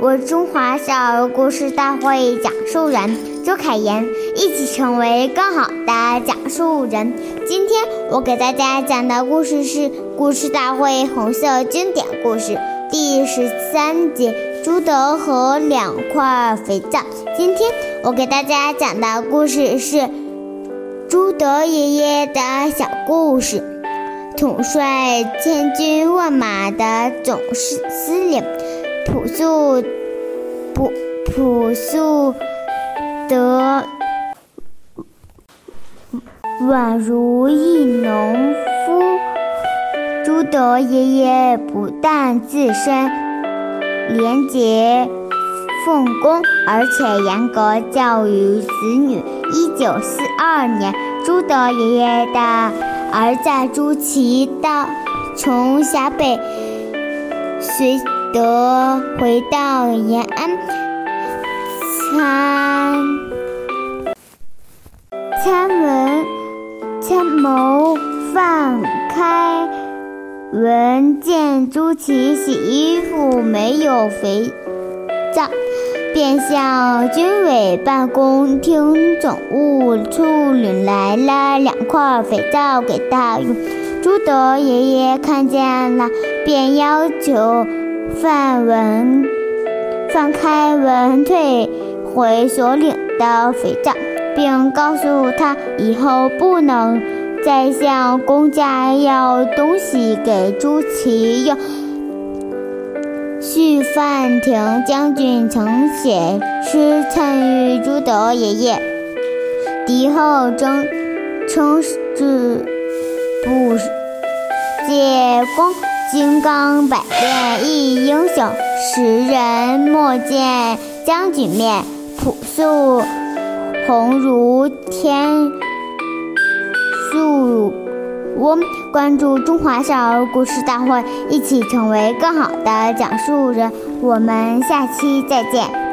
我中华少儿故事大会讲述人周凯言，一起成为更好的讲述人。今天我给大家讲的故事是《故事大会红色经典故事》第十三集《朱德和两块肥皂》。今天我给大家讲的故事是朱德爷爷的小故事。统帅千军万马的总司司令。朴素，朴朴素德，宛如一农夫。朱德爷爷不但自身廉洁奉公，而且严格教育子女。一九四二年，朱德爷爷的儿子朱祁到从陕北随。得回到延安参参文参谋放开文见朱祁洗衣服没有肥皂，便向军委办公厅总务处领来了两块肥皂给他用。朱德爷爷看见了，便要求。范文，范开文退回所领的肥皂，并告诉他以后不能再向公家要东西给朱祁用。叙范亭将军曾写诗赠予朱德爷爷，敌后争称之不借光。金刚百炼一英雄，时人莫见将军面，朴素红如天素翁。关注中华少儿故事大会，一起成为更好的讲述人。我们下期再见。